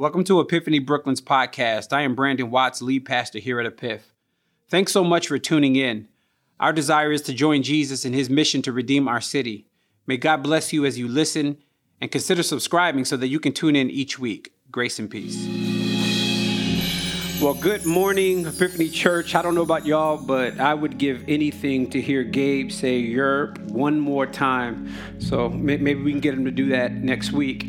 Welcome to Epiphany Brooklyn's podcast. I am Brandon Watts, lead pastor here at Epiph. Thanks so much for tuning in. Our desire is to join Jesus in his mission to redeem our city. May God bless you as you listen and consider subscribing so that you can tune in each week. Grace and peace. Well, good morning, Epiphany Church. I don't know about y'all, but I would give anything to hear Gabe say Yerp one more time. So maybe we can get him to do that next week.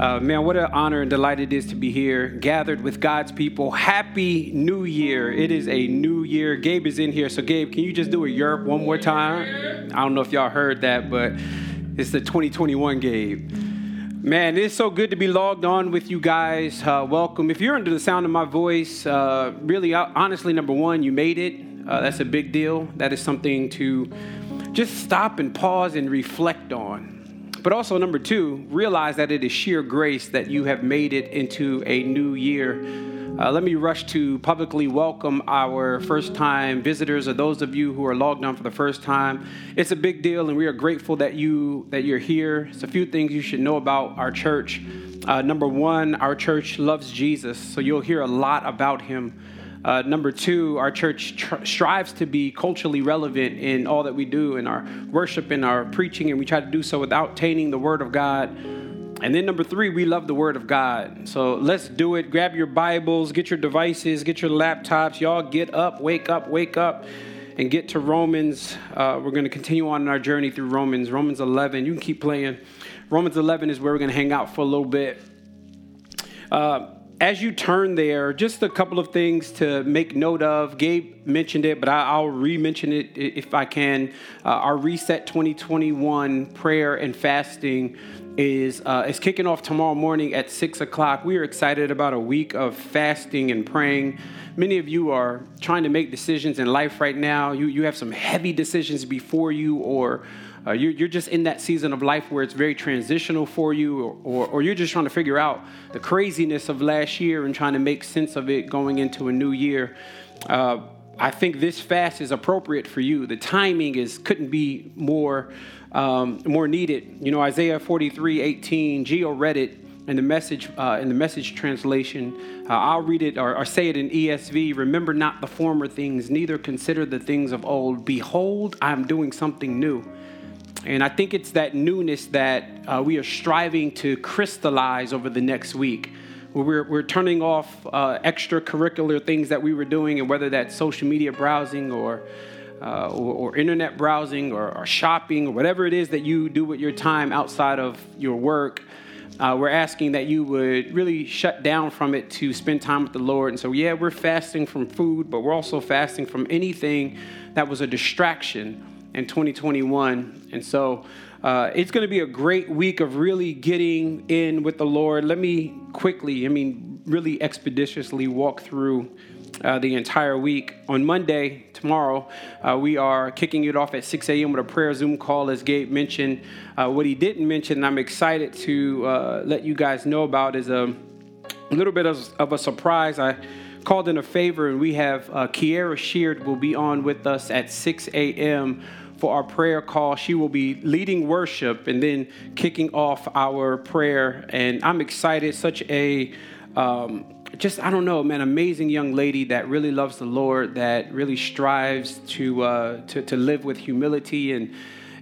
Uh, man, what an honor and delight it is to be here, gathered with God's people. Happy New Year. It is a new year. Gabe is in here. So, Gabe, can you just do a yerp one more time? I don't know if y'all heard that, but it's the 2021 Gabe. Man, it's so good to be logged on with you guys. Uh, welcome. If you're under the sound of my voice, uh, really, uh, honestly, number one, you made it. Uh, that's a big deal. That is something to just stop and pause and reflect on. But also, number two, realize that it is sheer grace that you have made it into a new year. Uh, let me rush to publicly welcome our first time visitors or those of you who are logged on for the first time. It's a big deal, and we are grateful that, you, that you're here. It's a few things you should know about our church. Uh, number one, our church loves Jesus, so you'll hear a lot about him. Uh, number two, our church tr- strives to be culturally relevant in all that we do in our worship and our preaching, and we try to do so without tainting the Word of God. And then number three, we love the Word of God. So let's do it. Grab your Bibles, get your devices, get your laptops. Y'all get up, wake up, wake up, and get to Romans. Uh, we're going to continue on in our journey through Romans. Romans 11. You can keep playing. Romans 11 is where we're going to hang out for a little bit. Uh, as you turn there, just a couple of things to make note of. Gabe mentioned it, but I, will re mention it if I can. Uh, our Reset 2021 prayer and fasting is, uh, is kicking off tomorrow morning at 6 o'clock. We are excited about a week of fasting and praying. Many of you are trying to make decisions in life right now. You, you have some heavy decisions before you, or uh, you're, you're, just in that season of life where it's very transitional for you, or, or, or, you're just trying to figure out the craziness of last year and trying to make sense of it going into a new year. Uh, I think this fast is appropriate for you. The timing is couldn't be more um, more needed. You know, Isaiah 43, 18, Geo read it in the message uh, in the message translation. Uh, I'll read it or, or say it in ESV. Remember not the former things, neither consider the things of old. Behold, I am doing something new. And I think it's that newness that uh, we are striving to crystallize over the next week. We're, we're turning off uh, extracurricular things that we were doing, and whether that's social media browsing or, uh, or, or, internet browsing or, or, shopping or whatever it is that you do with your time outside of your work, uh, we're asking that you would really shut down from it to spend time with the Lord. And so, yeah, we're fasting from food, but we're also fasting from anything that was a distraction in 2021. And so uh, it's going to be a great week of really getting in with the Lord. Let me quickly, I mean, really expeditiously walk through uh, the entire week. On Monday, tomorrow, uh, we are kicking it off at 6 a.m. with a prayer Zoom call, as Gabe mentioned. Uh, what he didn't mention, I'm excited to uh, let you guys know about, is a little bit of, of a surprise. I called in a favor, and we have uh, Kierra Sheard will be on with us at 6 a.m for our prayer call. She will be leading worship and then kicking off our prayer. And I'm excited. Such a um, just I don't know, man, amazing young lady that really loves the Lord, that really strives to uh, to, to live with humility and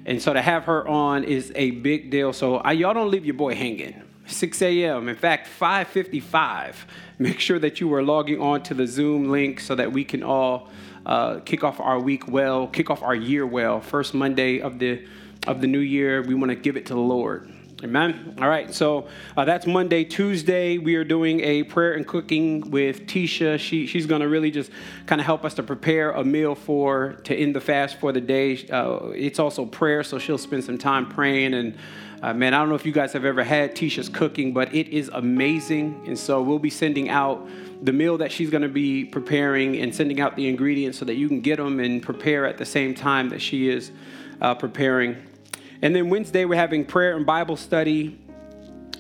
and so to have her on is a big deal. So I, y'all don't leave your boy hanging. 6 a.m. In fact, 5:55. Make sure that you are logging on to the Zoom link so that we can all uh, kick off our week well, kick off our year well. First Monday of the of the new year, we want to give it to the Lord. Amen. All right, so uh, that's Monday. Tuesday, we are doing a prayer and cooking with Tisha. She, she's going to really just kind of help us to prepare a meal for to end the fast for the day. Uh, it's also prayer, so she'll spend some time praying. And uh, man, I don't know if you guys have ever had Tisha's cooking, but it is amazing. And so we'll be sending out the meal that she's going to be preparing and sending out the ingredients so that you can get them and prepare at the same time that she is uh, preparing. And then Wednesday, we're having prayer and Bible study.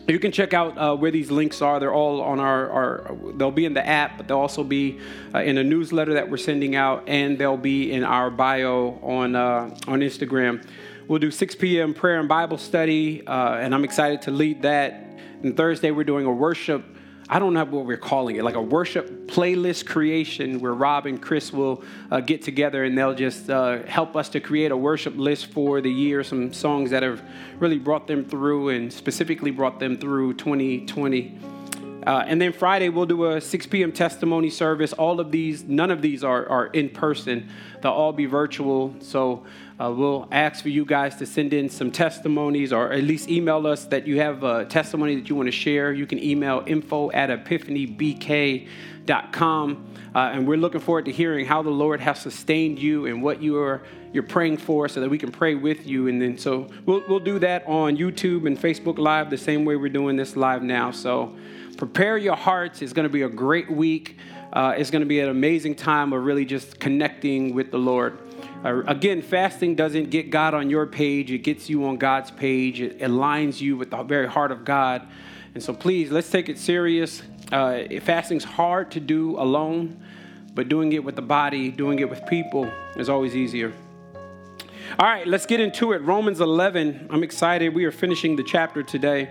You can check out uh, where these links are. They're all on our, our, they'll be in the app, but they'll also be uh, in a newsletter that we're sending out, and they'll be in our bio on, uh, on Instagram. We'll do 6 p.m. prayer and Bible study, uh, and I'm excited to lead that. And Thursday, we're doing a worship I don't know what we're calling it, like a worship playlist creation where Rob and Chris will uh, get together and they'll just uh, help us to create a worship list for the year, some songs that have really brought them through and specifically brought them through 2020. Uh, and then Friday, we'll do a 6 p.m. testimony service. All of these, none of these are, are in person, they'll all be virtual. So uh, we'll ask for you guys to send in some testimonies or at least email us that you have a testimony that you want to share. You can email info at epiphanybk.com. Uh, and we're looking forward to hearing how the Lord has sustained you and what you are you're praying for so that we can pray with you. And then so we'll, we'll do that on YouTube and Facebook Live the same way we're doing this live now. So prepare your hearts. It's going to be a great week. Uh, it's going to be an amazing time of really just connecting with the Lord. Uh, again, fasting doesn't get God on your page, it gets you on God's page. It aligns you with the very heart of God. And so please, let's take it serious. Uh, fasting's hard to do alone, but doing it with the body, doing it with people is always easier. All right, let's get into it. Romans 11. I'm excited. We are finishing the chapter today.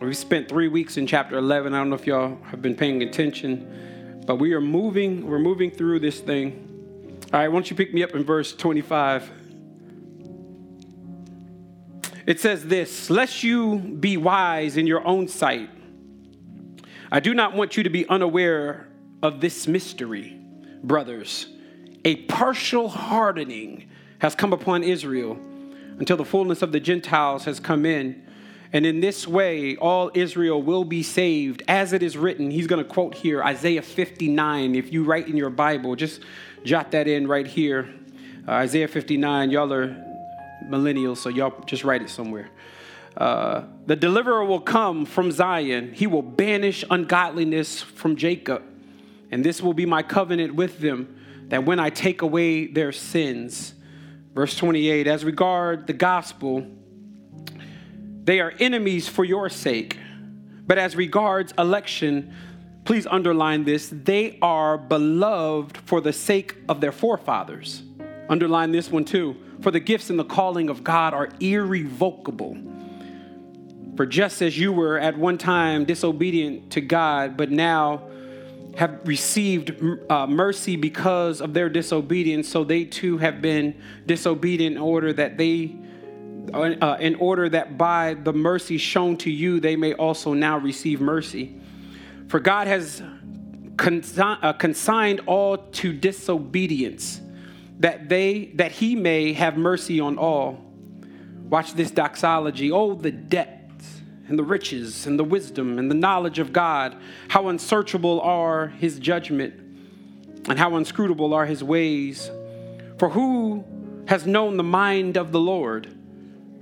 We spent three weeks in chapter 11. I don't know if y'all have been paying attention, but we are moving. We're moving through this thing. All right, why don't you pick me up in verse 25? It says this Lest you be wise in your own sight, I do not want you to be unaware of this mystery, brothers. A partial hardening has come upon Israel until the fullness of the Gentiles has come in. And in this way, all Israel will be saved. As it is written, he's going to quote here Isaiah 59. If you write in your Bible, just jot that in right here. Uh, Isaiah 59, y'all are millennials, so y'all just write it somewhere. Uh, the deliverer will come from Zion, he will banish ungodliness from Jacob. And this will be my covenant with them, that when I take away their sins. Verse 28 As regard the gospel, they are enemies for your sake. But as regards election, please underline this they are beloved for the sake of their forefathers. Underline this one too. For the gifts and the calling of God are irrevocable. For just as you were at one time disobedient to God, but now have received uh, mercy because of their disobedience, so they too have been disobedient in order that they uh, in order that by the mercy shown to you, they may also now receive mercy. For God has uh, consigned all to disobedience, that they that He may have mercy on all. Watch this doxology. Oh, the depths and the riches and the wisdom and the knowledge of God! How unsearchable are His judgment, and how inscrutable are His ways. For who has known the mind of the Lord?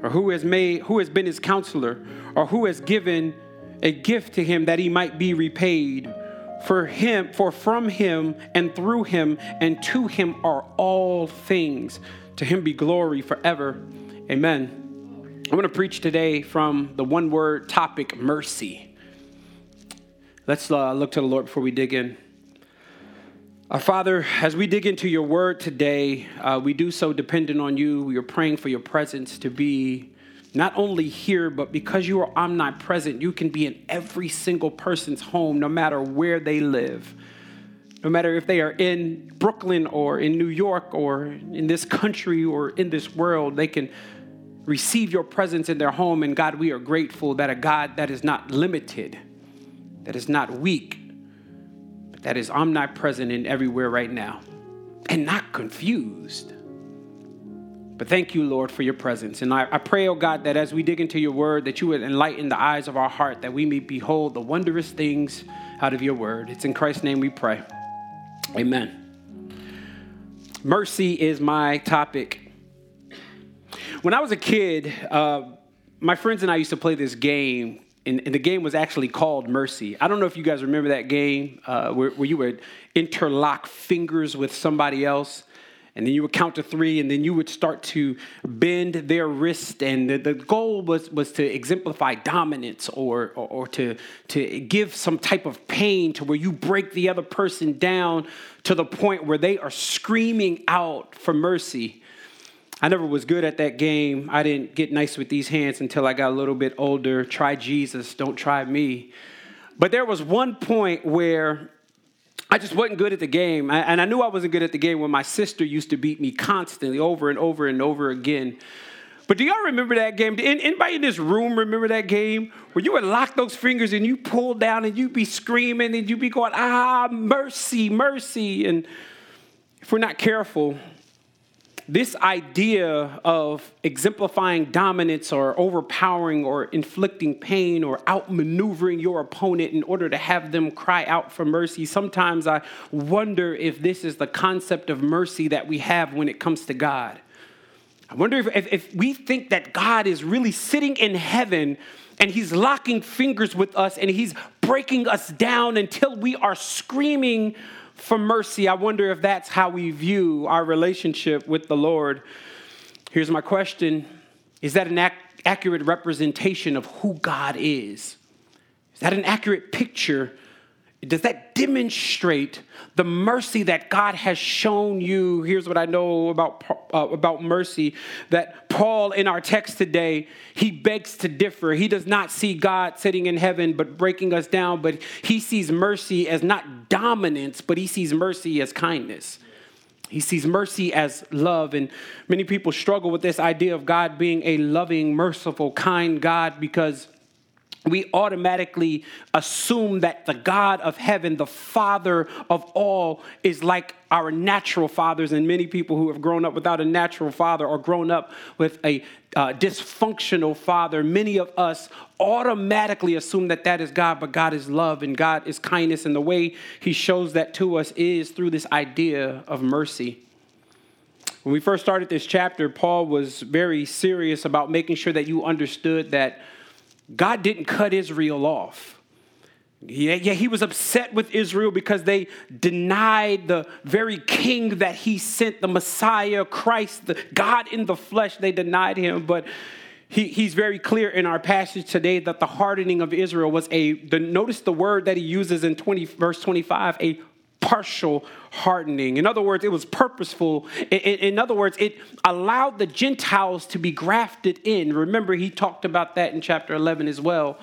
or who has made who has been his counselor or who has given a gift to him that he might be repaid for him for from him and through him and to him are all things to him be glory forever amen i'm going to preach today from the one word topic mercy let's uh, look to the lord before we dig in our Father, as we dig into your word today, uh, we do so dependent on you. We are praying for your presence to be not only here, but because you are omnipresent, you can be in every single person's home, no matter where they live. No matter if they are in Brooklyn or in New York or in this country or in this world, they can receive your presence in their home. And God, we are grateful that a God that is not limited, that is not weak, but that is omnipresent and everywhere right now and not confused. But thank you, Lord, for your presence. And I, I, pray, oh God, that as we dig into your word, that you would enlighten the eyes of our heart, that we may behold the wondrous things out of your word. It's in Christ's name we pray. Amen. Mercy is my topic. When I was a kid, uh, my friends and I used to play this game and, and, the game was actually called Mercy. I don't know if you guys remember that game uh, where, where, you would interlock fingers with somebody else, and then you would count to three, and then you would start to bend their wrist. And the, the goal was, was to exemplify dominance or, or, or to, to give some type of pain to where you break the other person down to the point where they are screaming out for mercy. I never was good at that game. I didn't get nice with these hands until I got a little bit older. Try Jesus, don't try me. But there was one point where I just wasn't good at the game. And I knew I wasn't good at the game when my sister used to beat me constantly over and over and over again. But do y'all remember that game? Anybody in this room remember that game where you would lock those fingers and you pull down and you'd be screaming and you'd be going, ah, mercy, mercy. And if we're not careful, this idea of exemplifying dominance or overpowering or inflicting pain or outmaneuvering your opponent in order to have them cry out for mercy, sometimes I wonder if this is the concept of mercy that we have when it comes to God. I wonder if, if, if we think that God is really sitting in heaven and he's locking fingers with us and he's breaking us down until we are screaming for mercy. I wonder if that's how we view our relationship with the Lord. Here's my question Is that an ac- accurate representation of who God is? Is that an accurate picture does that demonstrate the mercy that God has shown you? Here's what I know about, uh, about mercy that Paul, in our text today, he begs to differ. He does not see God sitting in heaven but breaking us down, but he sees mercy as not dominance, but he sees mercy as kindness. He sees mercy as love. And many people struggle with this idea of God being a loving, merciful, kind God because we automatically assume that the God of heaven, the Father of all, is like our natural fathers. And many people who have grown up without a natural father or grown up with a uh, dysfunctional father, many of us automatically assume that that is God, but God is love and God is kindness. And the way He shows that to us is through this idea of mercy. When we first started this chapter, Paul was very serious about making sure that you understood that God didn't cut Israel off. Yeah, yeah, he was upset with Israel because they denied the very king that he sent, the Messiah, Christ, the God in the flesh. They denied him. But he, he's very clear in our passage today that the hardening of Israel was a, the, notice the word that he uses in 20, verse 25, a partial hardening. In other words, it was purposeful. In, in, other words, it allowed the Gentiles to be grafted in. Remember, he talked about that in chapter 11 as well.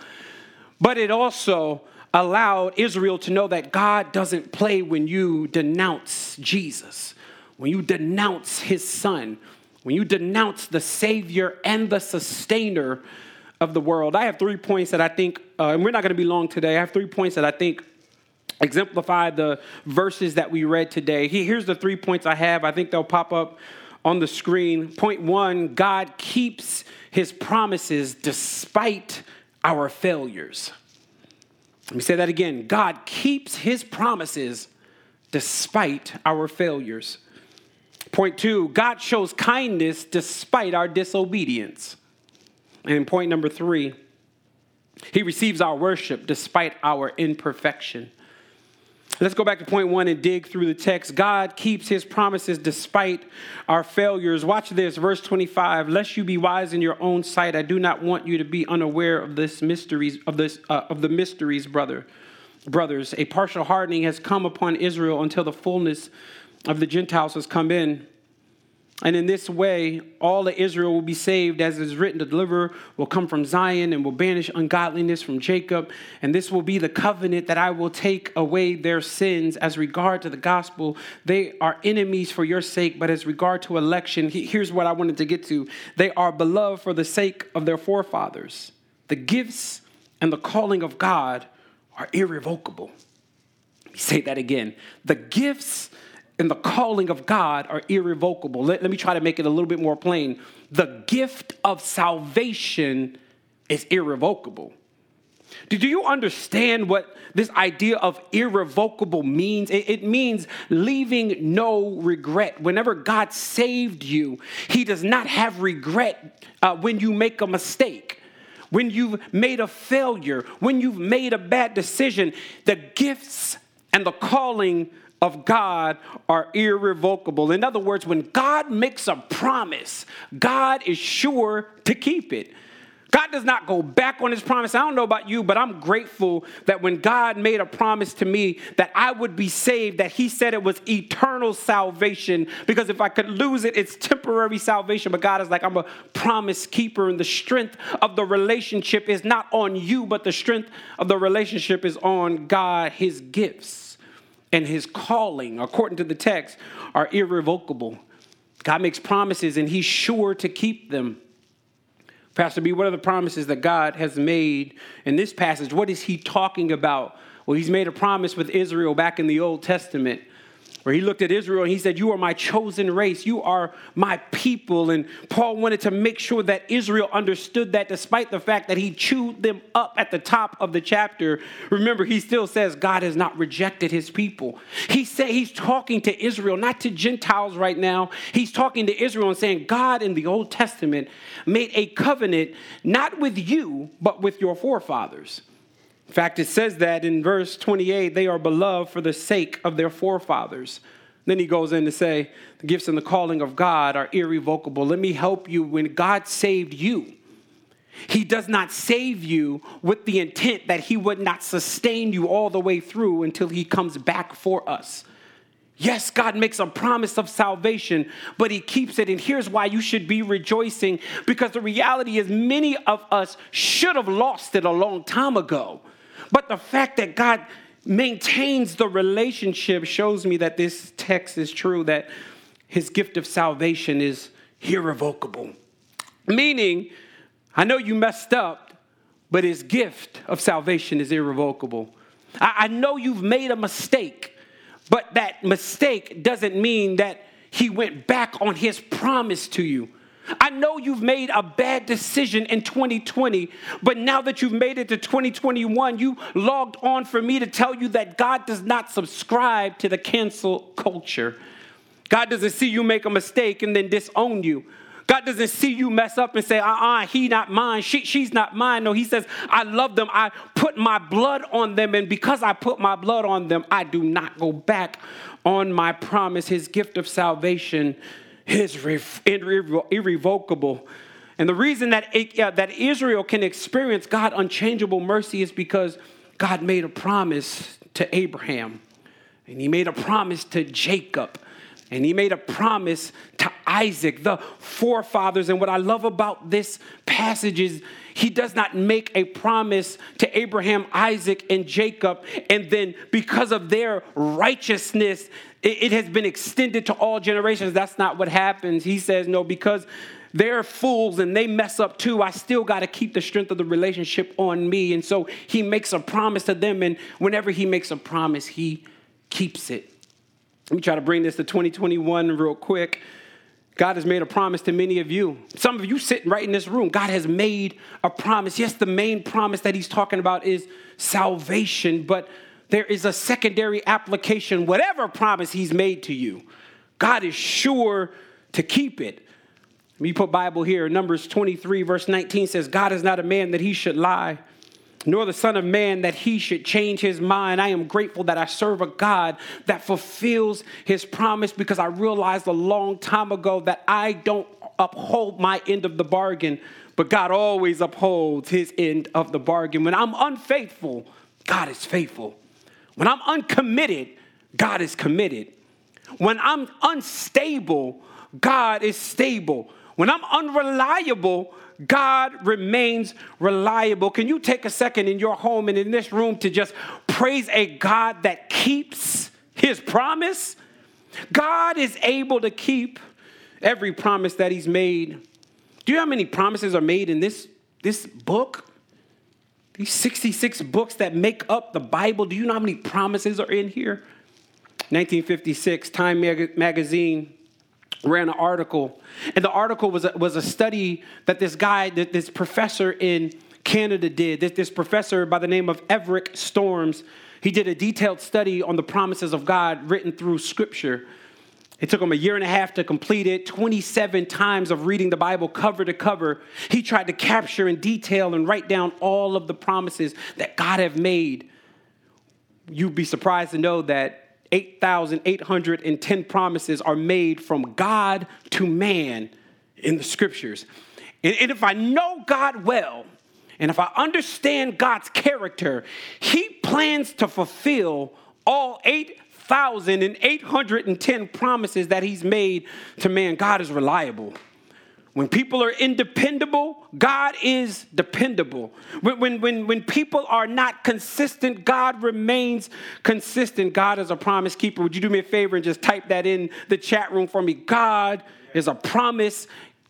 But it also allowed Israel to know that God doesn't play when you denounce Jesus, when you denounce his son, when you denounce the Savior and the sustainer of the world. I have three points that I think, uh, and we're not going to be long today. I have three points that I think exemplify the verses that we read today. Here's the three points I have. I think they'll pop up on the screen. Point one God keeps his promises despite our failures. Let me say that again God keeps his promises despite our failures. Point two God shows kindness despite our disobedience. And point number three, he receives our worship despite our imperfection. Let's go back to point one and dig through the text. God keeps his promises despite our failures. Watch this, verse 25. Lest you be wise in your own sight, I do not want you to be unaware of this mysteries of this uh, of the mysteries, brother. Brothers, a partial hardening has come upon Israel until the fullness of the Gentiles has come in. And in this way, all of Israel will be saved, as is written, the deliverer will come from Zion and will banish ungodliness from Jacob. And this will be the covenant that I will take away their sins as regard to the gospel. They are enemies for your sake, but as regard to election, here's what I wanted to get to. They are beloved for the sake of their forefathers. The gifts and the calling of God are irrevocable. Let me say that again. The gifts and the calling of God are irrevocable. Let, let me try to make it a little bit more plain. The gift of salvation is irrevocable. Do you understand what this idea of irrevocable means? It, means leaving no regret. Whenever God saved you, He does not have regret uh, when you make a mistake, when you've made a failure, when you've made a bad decision. The gifts and the calling of God are irrevocable. In other words, when God makes a promise, God is sure to keep it. God does not go back on his promise. I don't know about you, but I'm grateful that when God made a promise to me that I would be saved, that he said it was eternal salvation. Because if I could lose it, it's temporary salvation. But God is like, I'm a promise keeper, and the strength of the relationship is not on you, but the strength of the relationship is on God, his gifts and his calling, according to the text, are irrevocable. God makes promises, and he's sure to keep them. Pastor B, what are the promises that God has made in this passage? What is he talking about? Well, he's made a promise with Israel back in the Old Testament where he looked at Israel and he said, You are my chosen race. You are my people. And Paul wanted to make sure that Israel understood that despite the fact that he chewed them up at the top of the chapter. Remember, he still says God has not rejected his people. He said he's talking to Israel, not to Gentiles right now. He's talking to Israel and saying, God in the Old Testament made a covenant not with you, but with your forefathers. In fact, it says that in verse 28 they are beloved for the sake of their forefathers. Then he goes in to say, the gifts and the calling of God are irrevocable. Let me help you. When God saved you, he does not save you with the intent that he would not sustain you all the way through until he comes back for us. Yes, God makes a promise of salvation, but He keeps it. And here's why you should be rejoicing because the reality is, many of us should have lost it a long time ago. But the fact that God maintains the relationship shows me that this text is true, that his gift of salvation is irrevocable. Meaning, I know you messed up, but his gift of salvation is irrevocable. I, I know you've made a mistake, but that mistake doesn't mean that he went back on his promise to you. I know you've made a bad decision in 2020, but now that you've made it to 2021, you logged on for me to tell you that God does not subscribe to the cancel culture. God doesn't see you make a mistake and then disown you. God doesn't see you mess up and say, uh uh-uh, uh, he not mine, she, she's not mine. No, he says, I love them. I put my blood on them. And because I put my blood on them, I do not go back on my promise. His gift of salvation is irrevocable. And the reason that, it, uh, that Israel can experience God unchangeable mercy is because God made a promise to Abraham, and He made a promise to Jacob, and He made a promise to Isaac, the forefathers. And what I love about this passage is He does not make a promise to Abraham, Isaac, and Jacob, and then because of their righteousness, it, has been extended to all generations. That's not what happens. He says, no, because they're fools and they mess up too. I still got to keep the strength of the relationship on me. And so he makes a promise to them. And whenever he makes a promise, he keeps it. Let me try to bring this to 2021 real quick. God has made a promise to many of you. Some of you sitting right in this room, God has made a promise. Yes, the main promise that he's talking about is salvation, but there is a secondary application, whatever promise he's made to you, God is sure to keep it. Me put Bible here. Numbers 23, verse 19 says, God is not a man that he should lie, nor the Son of Man that he should change his mind. I am grateful that I serve a God that fulfills his promise because I realized a long time ago that I don't uphold my end of the bargain, but God always upholds his end of the bargain. When I'm unfaithful, God is faithful. When I'm uncommitted, God is committed. When I'm unstable, God is stable. When I'm unreliable, God remains reliable. Can you take a second in your home and in this room to just praise a God that keeps his promise? God is able to keep every promise that he's made. Do you know how many promises are made in this, this book? These 66 books that make up the Bible, do you know how many promises are in here? 1956, Time Mag- Magazine ran an article, and the article was a, was a study that this guy, that this professor in Canada did. This, this professor by the name of Everett Storms, he did a detailed study on the promises of God written through Scripture. It took him a year and a half to complete it, 27 times of reading the Bible cover to cover. He tried to capture in detail and write down all of the promises that God have made. You'd be surprised to know that 8,810 promises are made from God to man in the scriptures. And, if I know God well, and if I understand God's character, He plans to fulfill all 8,810 promises that He's made to man. God is reliable. When people are independable, God is dependable. When, when, when, when people are not consistent, God remains consistent. God is a promise keeper. Would you do me a favor and just type that in the chat room for me? God is a promise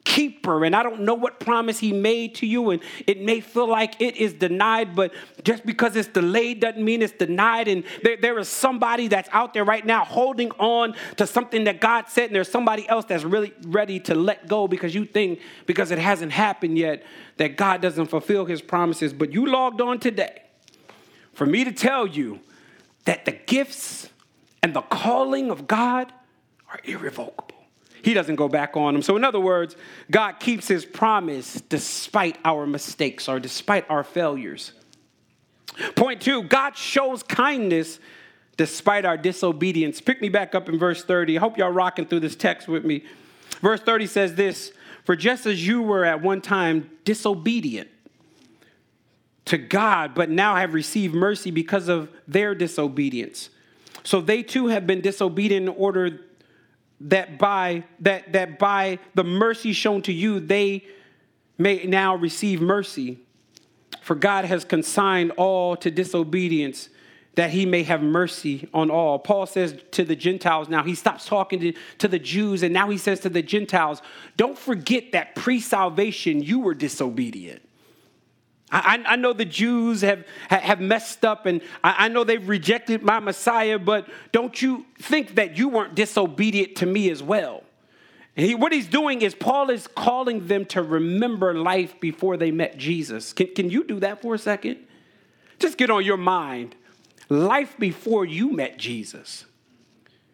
keeper. And I don't know what promise he made to you, and it may feel like it is denied, but just because it's delayed doesn't mean it's denied. And there, there is somebody that's out there right now holding on to something that God said, and there's somebody else that's really ready to let go because you think, because it hasn't happened yet, that God doesn't fulfill his promises. But you logged on today for me to tell you that the gifts and the calling of God are irrevocable. He doesn't go back on them. So, in other words, God keeps his promise despite our mistakes or despite our failures. Point two, God shows kindness despite our disobedience. Pick me back up in verse 30. I hope y'all rocking through this text with me. Verse 30 says this For just as you were at one time disobedient to God, but now have received mercy because of their disobedience. So they too have been disobedient in order that by that that by the mercy shown to you they may now receive mercy. For god has consigned all to disobedience that he may have mercy on all. Paul says to the gentiles now he stops talking to, to the jews and now he says to the gentiles don't forget that pre-salvation you were disobedient I, I, know the Jews have, have messed up and I, I know they've rejected my Messiah, but don't you think that you weren't disobedient to me as well? He, what he's doing is Paul is calling them to remember life before they met Jesus. Can, can you do that for a second? Just get on your mind life before you met Jesus.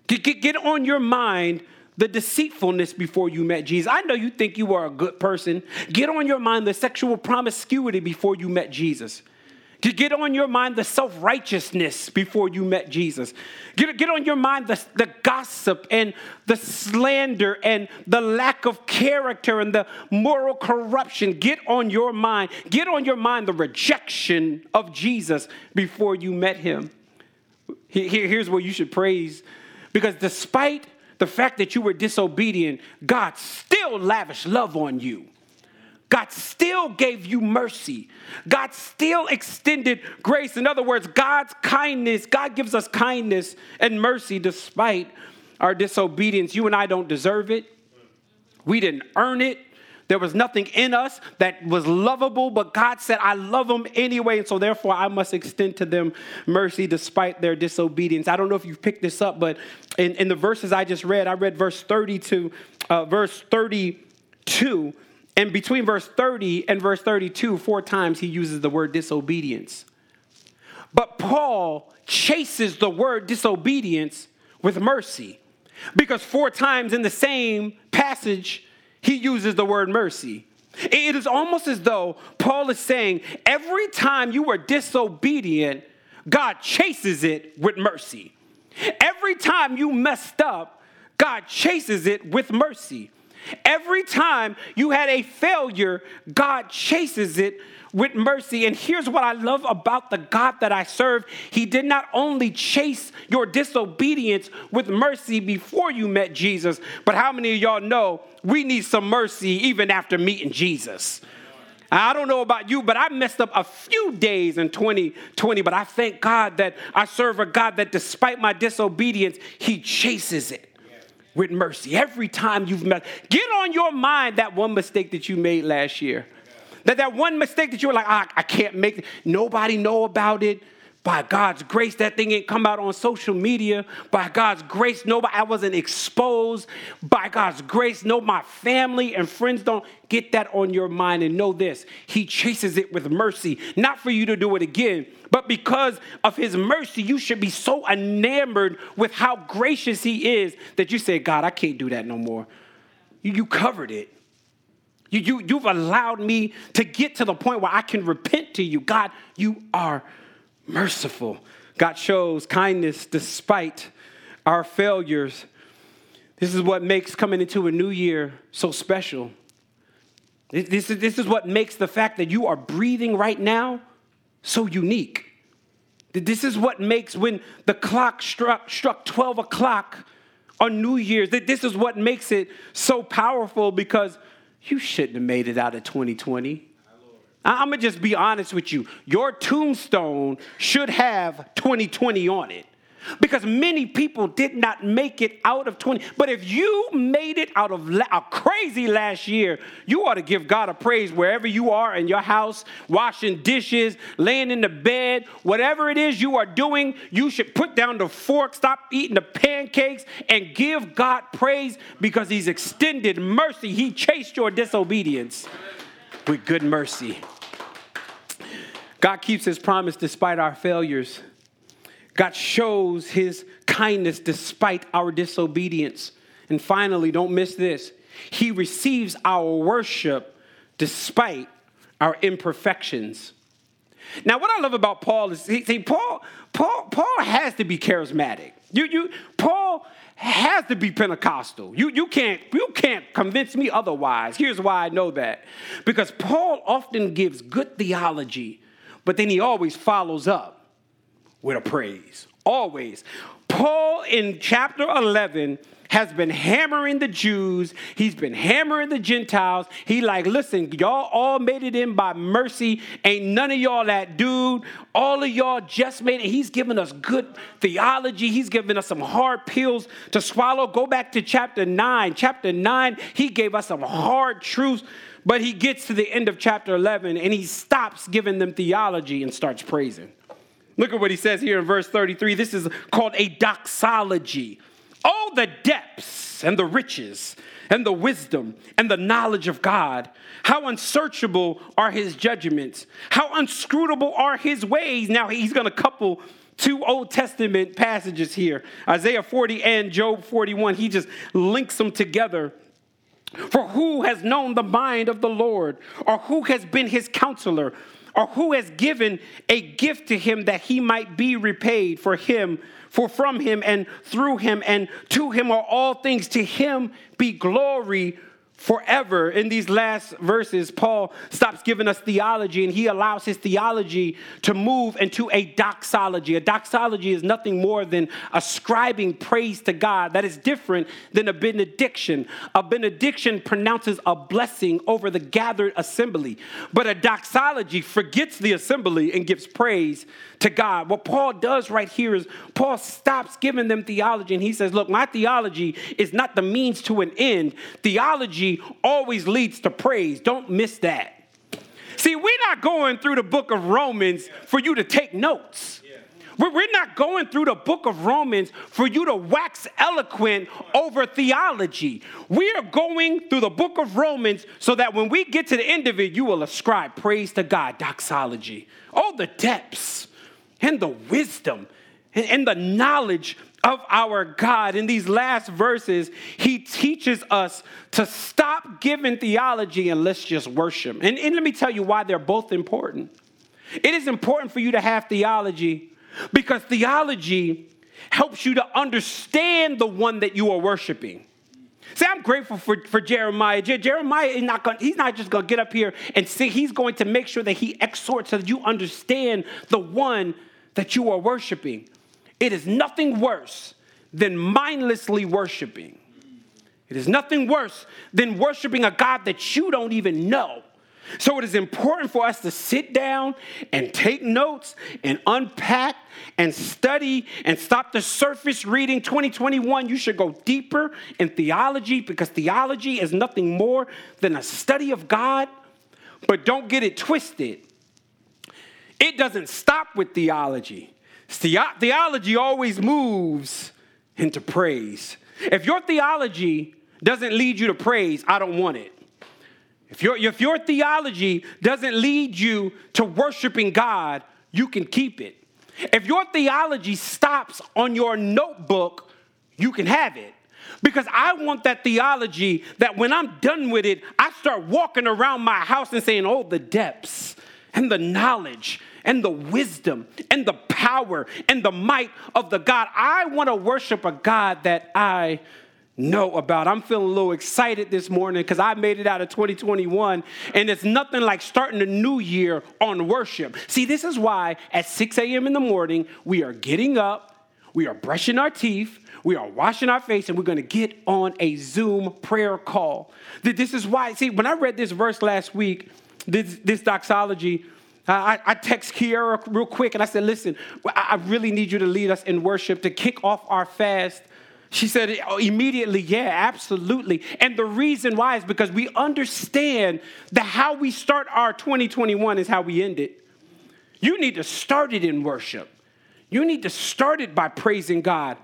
Get, get, get on your mind the deceitfulness before you met Jesus. I know you think you are a good person. Get on your mind the sexual promiscuity before you met Jesus. Get on your mind the self righteousness before you met Jesus. Get, get on your mind the, the gossip and the slander and the lack of character and the moral corruption. Get on your mind. Get on your mind the rejection of Jesus before you met him. Here, here's where you should praise because despite the fact that you were disobedient, God still lavished love on you. God still gave you mercy. God still extended grace. In other words, God's kindness, God gives us kindness and mercy despite our disobedience. You and I don't deserve it. We didn't earn it. There was nothing in us that was lovable, but God said, I love them anyway, and so therefore I must extend to them mercy despite their disobedience. I don't know if you've picked this up, but in, in the verses I just read, I read verse 30 to uh, verse 32, and between verse 30 and verse 32, four times he uses the word disobedience. But Paul chases the word disobedience with mercy because four times in the same passage, he uses the word mercy. It is almost as though Paul is saying every time you are disobedient, God chases it with mercy. Every time you messed up, God chases it with mercy. Every time you had a failure, God chases it with mercy. And here's what I love about the God that I serve He did not only chase your disobedience with mercy before you met Jesus, but how many of y'all know we need some mercy even after meeting Jesus? I don't know about you, but I messed up a few days in 2020. But I thank God that I serve a God that despite my disobedience, He chases it with mercy. Every time you've met, get on your mind that one mistake that you made last year. That that one mistake that you were like, ah, I can't make. Nobody know about it. By God's grace, that thing ain't come out on social media. By God's grace, nobody I wasn't exposed. By God's grace, no, my family and friends don't get that on your mind and know this. He chases it with mercy, not for you to do it again, but because of his mercy, you should be so enamored with how gracious he is that you say, God, I can't do that no more. You, you covered it. You, you, you've allowed me to get to the point where I can repent to you. God, you are merciful. God shows kindness despite our failures. This is what makes coming into a new year so special. This is, this is what makes the fact that you are breathing right now so unique. This is what makes when the clock struck, struck 12 o'clock on New Year's, this is what makes it so powerful because you shouldn't have made it out of 2020. I'm gonna just be honest with you. Your tombstone should have 2020 on it because many people did not make it out of 20. But if you made it out of a crazy last year, you ought to give God a praise wherever you are in your house, washing dishes, laying in the bed, whatever it is you are doing, you should put down the fork, stop eating the pancakes, and give God praise because He's extended mercy. He chased your disobedience with good mercy. God keeps His promise despite our failures. God shows his kindness despite our disobedience. And finally, don't miss this he receives our worship despite our imperfections. Now, what I love about Paul is, see, Paul, Paul, Paul has to be charismatic. You, you, Paul has to be Pentecostal. You, you, can't, you can't convince me otherwise. Here's why I know that. Because Paul often gives good theology, but then he always follows up with a praise. Always. Paul in chapter 11 has been hammering the Jews. He's been hammering the Gentiles. He like, listen, y'all all made it in by mercy. Ain't none of y'all that dude. All of y'all just made it. He's giving us good theology. He's giving us some hard pills to swallow. Go back to chapter 9. Chapter 9, he gave us some hard truths. But he gets to the end of chapter 11 and he stops giving them theology and starts praising. Look at what he says here in verse 33. This is called a doxology. All the depths and the riches and the wisdom and the knowledge of God. How unsearchable are his judgments. How unscrutable are his ways. Now he's going to couple two Old Testament passages here Isaiah 40 and Job 41. He just links them together. For who has known the mind of the Lord, or who has been his counselor? or who has given a gift to him that he might be repaid for him for from him and through him and to him are all things. To him be glory forever. In these last verses, Paul stops giving us theology and he allows his theology to move into a doxology. A doxology is nothing more than ascribing praise to God. That is different than a benediction. A benediction pronounces a blessing over the gathered assembly, but a doxology forgets the assembly and gives praise to God. What Paul does right here is Paul stops giving them theology and he says, Look, my theology is not the means to an end. Theology always leads to praise. Don't miss that. See, we're not going through the book of Romans for you to take notes. We're not going through the book of Romans for you to wax eloquent over theology. We are going through the book of Romans so that when we get to the end of it, you will ascribe praise to God, doxology. All the depths and the wisdom and the knowledge of our God. In these last verses, he teaches us to stop giving theology and let's just worship. And, and let me tell you why they're both important. It is important for you to have theology because theology helps you to understand the one that you are worshiping. See, I'm grateful for, for Jeremiah. Jeremiah is not going, he's not just to get up here and sing. He's going to make sure that he exhorts so that you understand the one that you are worshiping. It is nothing worse than mindlessly worshiping. It is nothing worse than worshiping a God that you don't even know. So it is important for us to sit down and take notes and unpack and study and stop the surface reading 2021. You should go deeper in theology because theology is nothing more than a study of God. But don't get it twisted. It doesn't stop with theology. Theology always moves into praise. If your theology doesn't lead you to praise, I don't want it. If your, if your theology doesn't lead you to worshiping God, you can keep it. If your theology stops on your notebook, you can have it. Because I want that theology that when I'm done with it, I start walking around my house and saying, Oh, the depths and the knowledge and the wisdom and the power and the might of the God. I want to worship a God that I know about. I'm feeling a little excited this morning because I made it out of 2021, and it's nothing like starting a new year on worship. See, this is why at 6 a.m. in the morning, we are getting up, we are brushing our teeth, we are washing our face, and we're to get on a Zoom prayer call. This is why, see, when I read this verse last week, this, this doxology, I, I text Kierra real quick and I said, listen, I really need you to lead us in worship to kick off our fast she said oh, immediately, yeah, absolutely. And the reason why is because we understand that how we start our 2021 is how we end it. You need to start it in worship. You need to start it by praising God.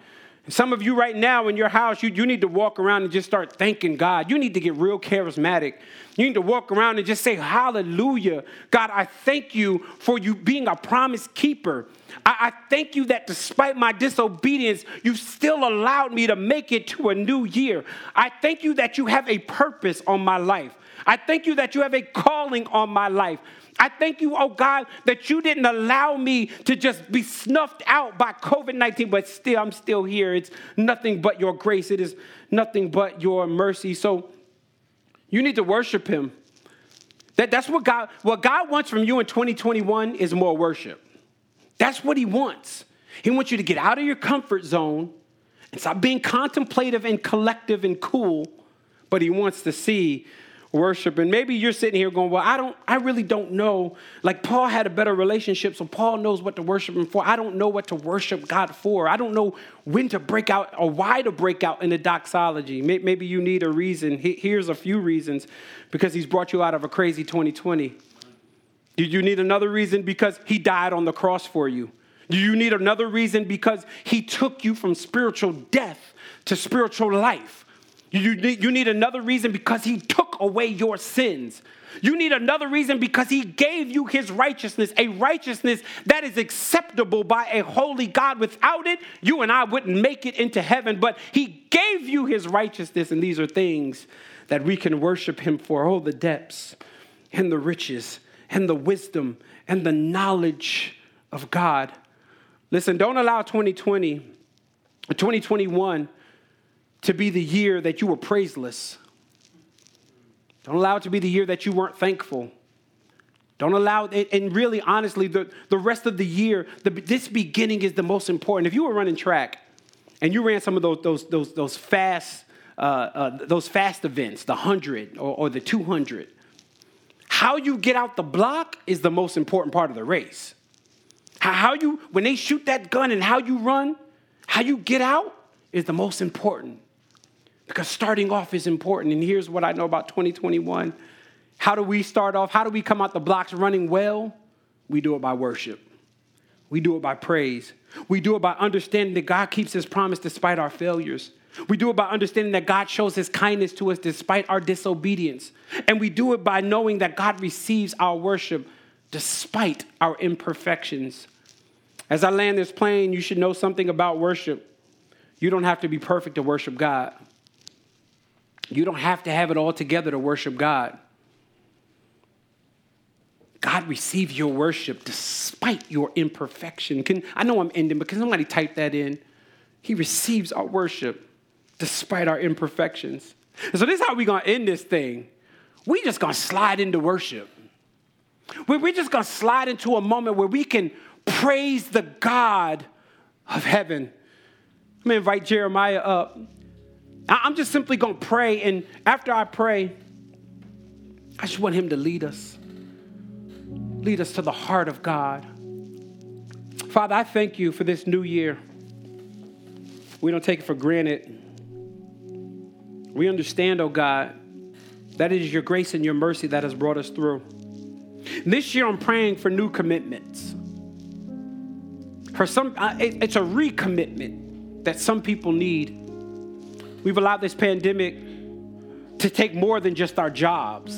Some of you right now in your house, you, you need to walk around and just start thanking God. You need to get real charismatic. You need to walk around and just say, Hallelujah. God, I thank you for you being a promise keeper. I, I thank you that despite my disobedience, you still allowed me to make it to a new year. I thank you that you have a purpose on my life. I thank you that you have a calling on my life. I thank you, oh God, that you didn't allow me to just be snuffed out by COVID 19, but still, I'm still here. It's nothing but your grace, it is nothing but your mercy. So you need to worship Him. That, that's what God, what God wants from you in 2021 is more worship. That's what he wants. He wants you to get out of your comfort zone and stop being contemplative and collective and cool, but he wants to see worship. And maybe you're sitting here going, Well, I don't, I really don't know. Like Paul had a better relationship, so Paul knows what to worship him for. I don't know what to worship God for. I don't know when to break out or why to break out in the doxology. Maybe you need a reason. Here's a few reasons because he's brought you out of a crazy 2020. Do you need another reason because he died on the cross for you? Do you need another reason because he took you from spiritual death to spiritual life? You need, you need another reason because he took away your sins. You need another reason because he gave you his righteousness, a righteousness that is acceptable by a holy God. Without it, you and I wouldn't make it into heaven, but he gave you his righteousness, and these are things that we can worship him for. Oh, the depths and the riches and the wisdom and the knowledge of God. Listen, don't allow 2020, 2021 to be the year that you were praiseless. Don't allow it to be the year that you weren't thankful. Don't allow it, and really, honestly, the, the rest of the year, the, this beginning is the most important. If you were running track and you ran some of those, those, those, those fast, uh, uh, those fast events, the 100 or, or the 200, how you get out the block is the most important part of the race. How you, when they shoot that gun and how you run, how you get out is the most important. Because starting off is important. And here's what I know about 2021. How do we start off? How do we come out the blocks running well? We do it by worship. We do it by praise. We do it by understanding that God keeps his promise despite our failures. We do it by understanding that God shows his kindness to us despite our disobedience. And we do it by knowing that God receives our worship despite our imperfections. As I land this plane, you should know something about worship. You don't have to be perfect to worship God. You don't have to have it all together to worship God. God receives your worship despite your imperfection. Can, I know I'm ending, but can somebody type that in? He receives our worship despite our imperfections. So this is how we gonna end this thing. We just gonna slide into worship. We're just gonna slide into a moment where we can praise the God of heaven. I'm gonna invite Jeremiah up. I'm just simply gonna pray, and after I pray, I just want him to lead us. Lead us to the heart of God. Father, I thank you for this new year. We don't take it for granted. We understand, oh God, that it is your grace and your mercy that has brought us through. This year, I'm praying for new commitments. For some, it's a recommitment that some people need. We've allowed this pandemic to take more than just our jobs.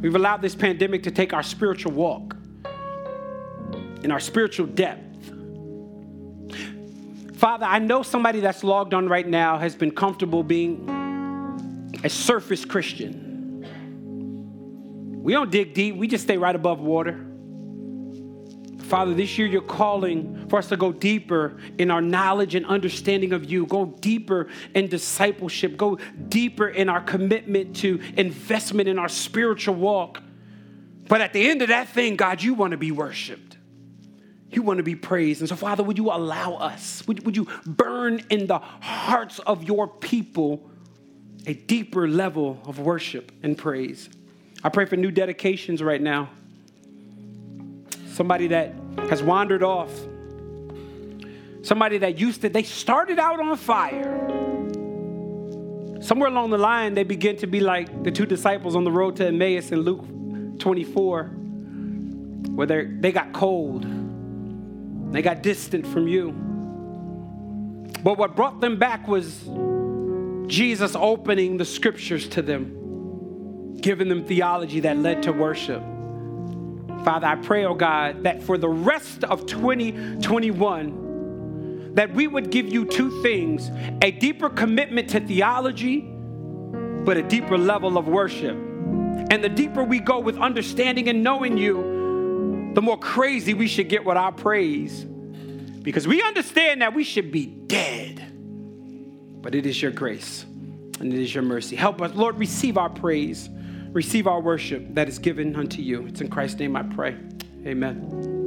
We've allowed this pandemic to take our spiritual walk and our spiritual depth. Father, I know somebody that's logged on right now has been comfortable being a surface Christian. We don't dig deep, we just stay right above water. Father, this year you're calling for us to go deeper in our knowledge and understanding of you, go deeper in discipleship, go deeper in our commitment to investment in our spiritual walk. But at the end of that thing, God, you want to be worshiped. You want to be praised. And so, Father, would you allow us, would, would you burn in the hearts of your people a deeper level of worship and praise? I pray for new dedications right now. Somebody that has wandered off. Somebody that used to, they started out on fire. Somewhere along the line, they begin to be like the two disciples on the road to Emmaus in Luke 24, where they got cold, they got distant from you. But what brought them back was Jesus opening the scriptures to them, giving them theology that led to worship. Father, I pray, oh God, that for the rest of 2021, that we would give you two things a deeper commitment to theology, but a deeper level of worship. And the deeper we go with understanding and knowing you, the more crazy we should get with our praise. Because we understand that we should be dead. But it is your grace and it is your mercy. Help us, Lord, receive our praise, receive our worship that is given unto you. It's in Christ's name I pray. Amen.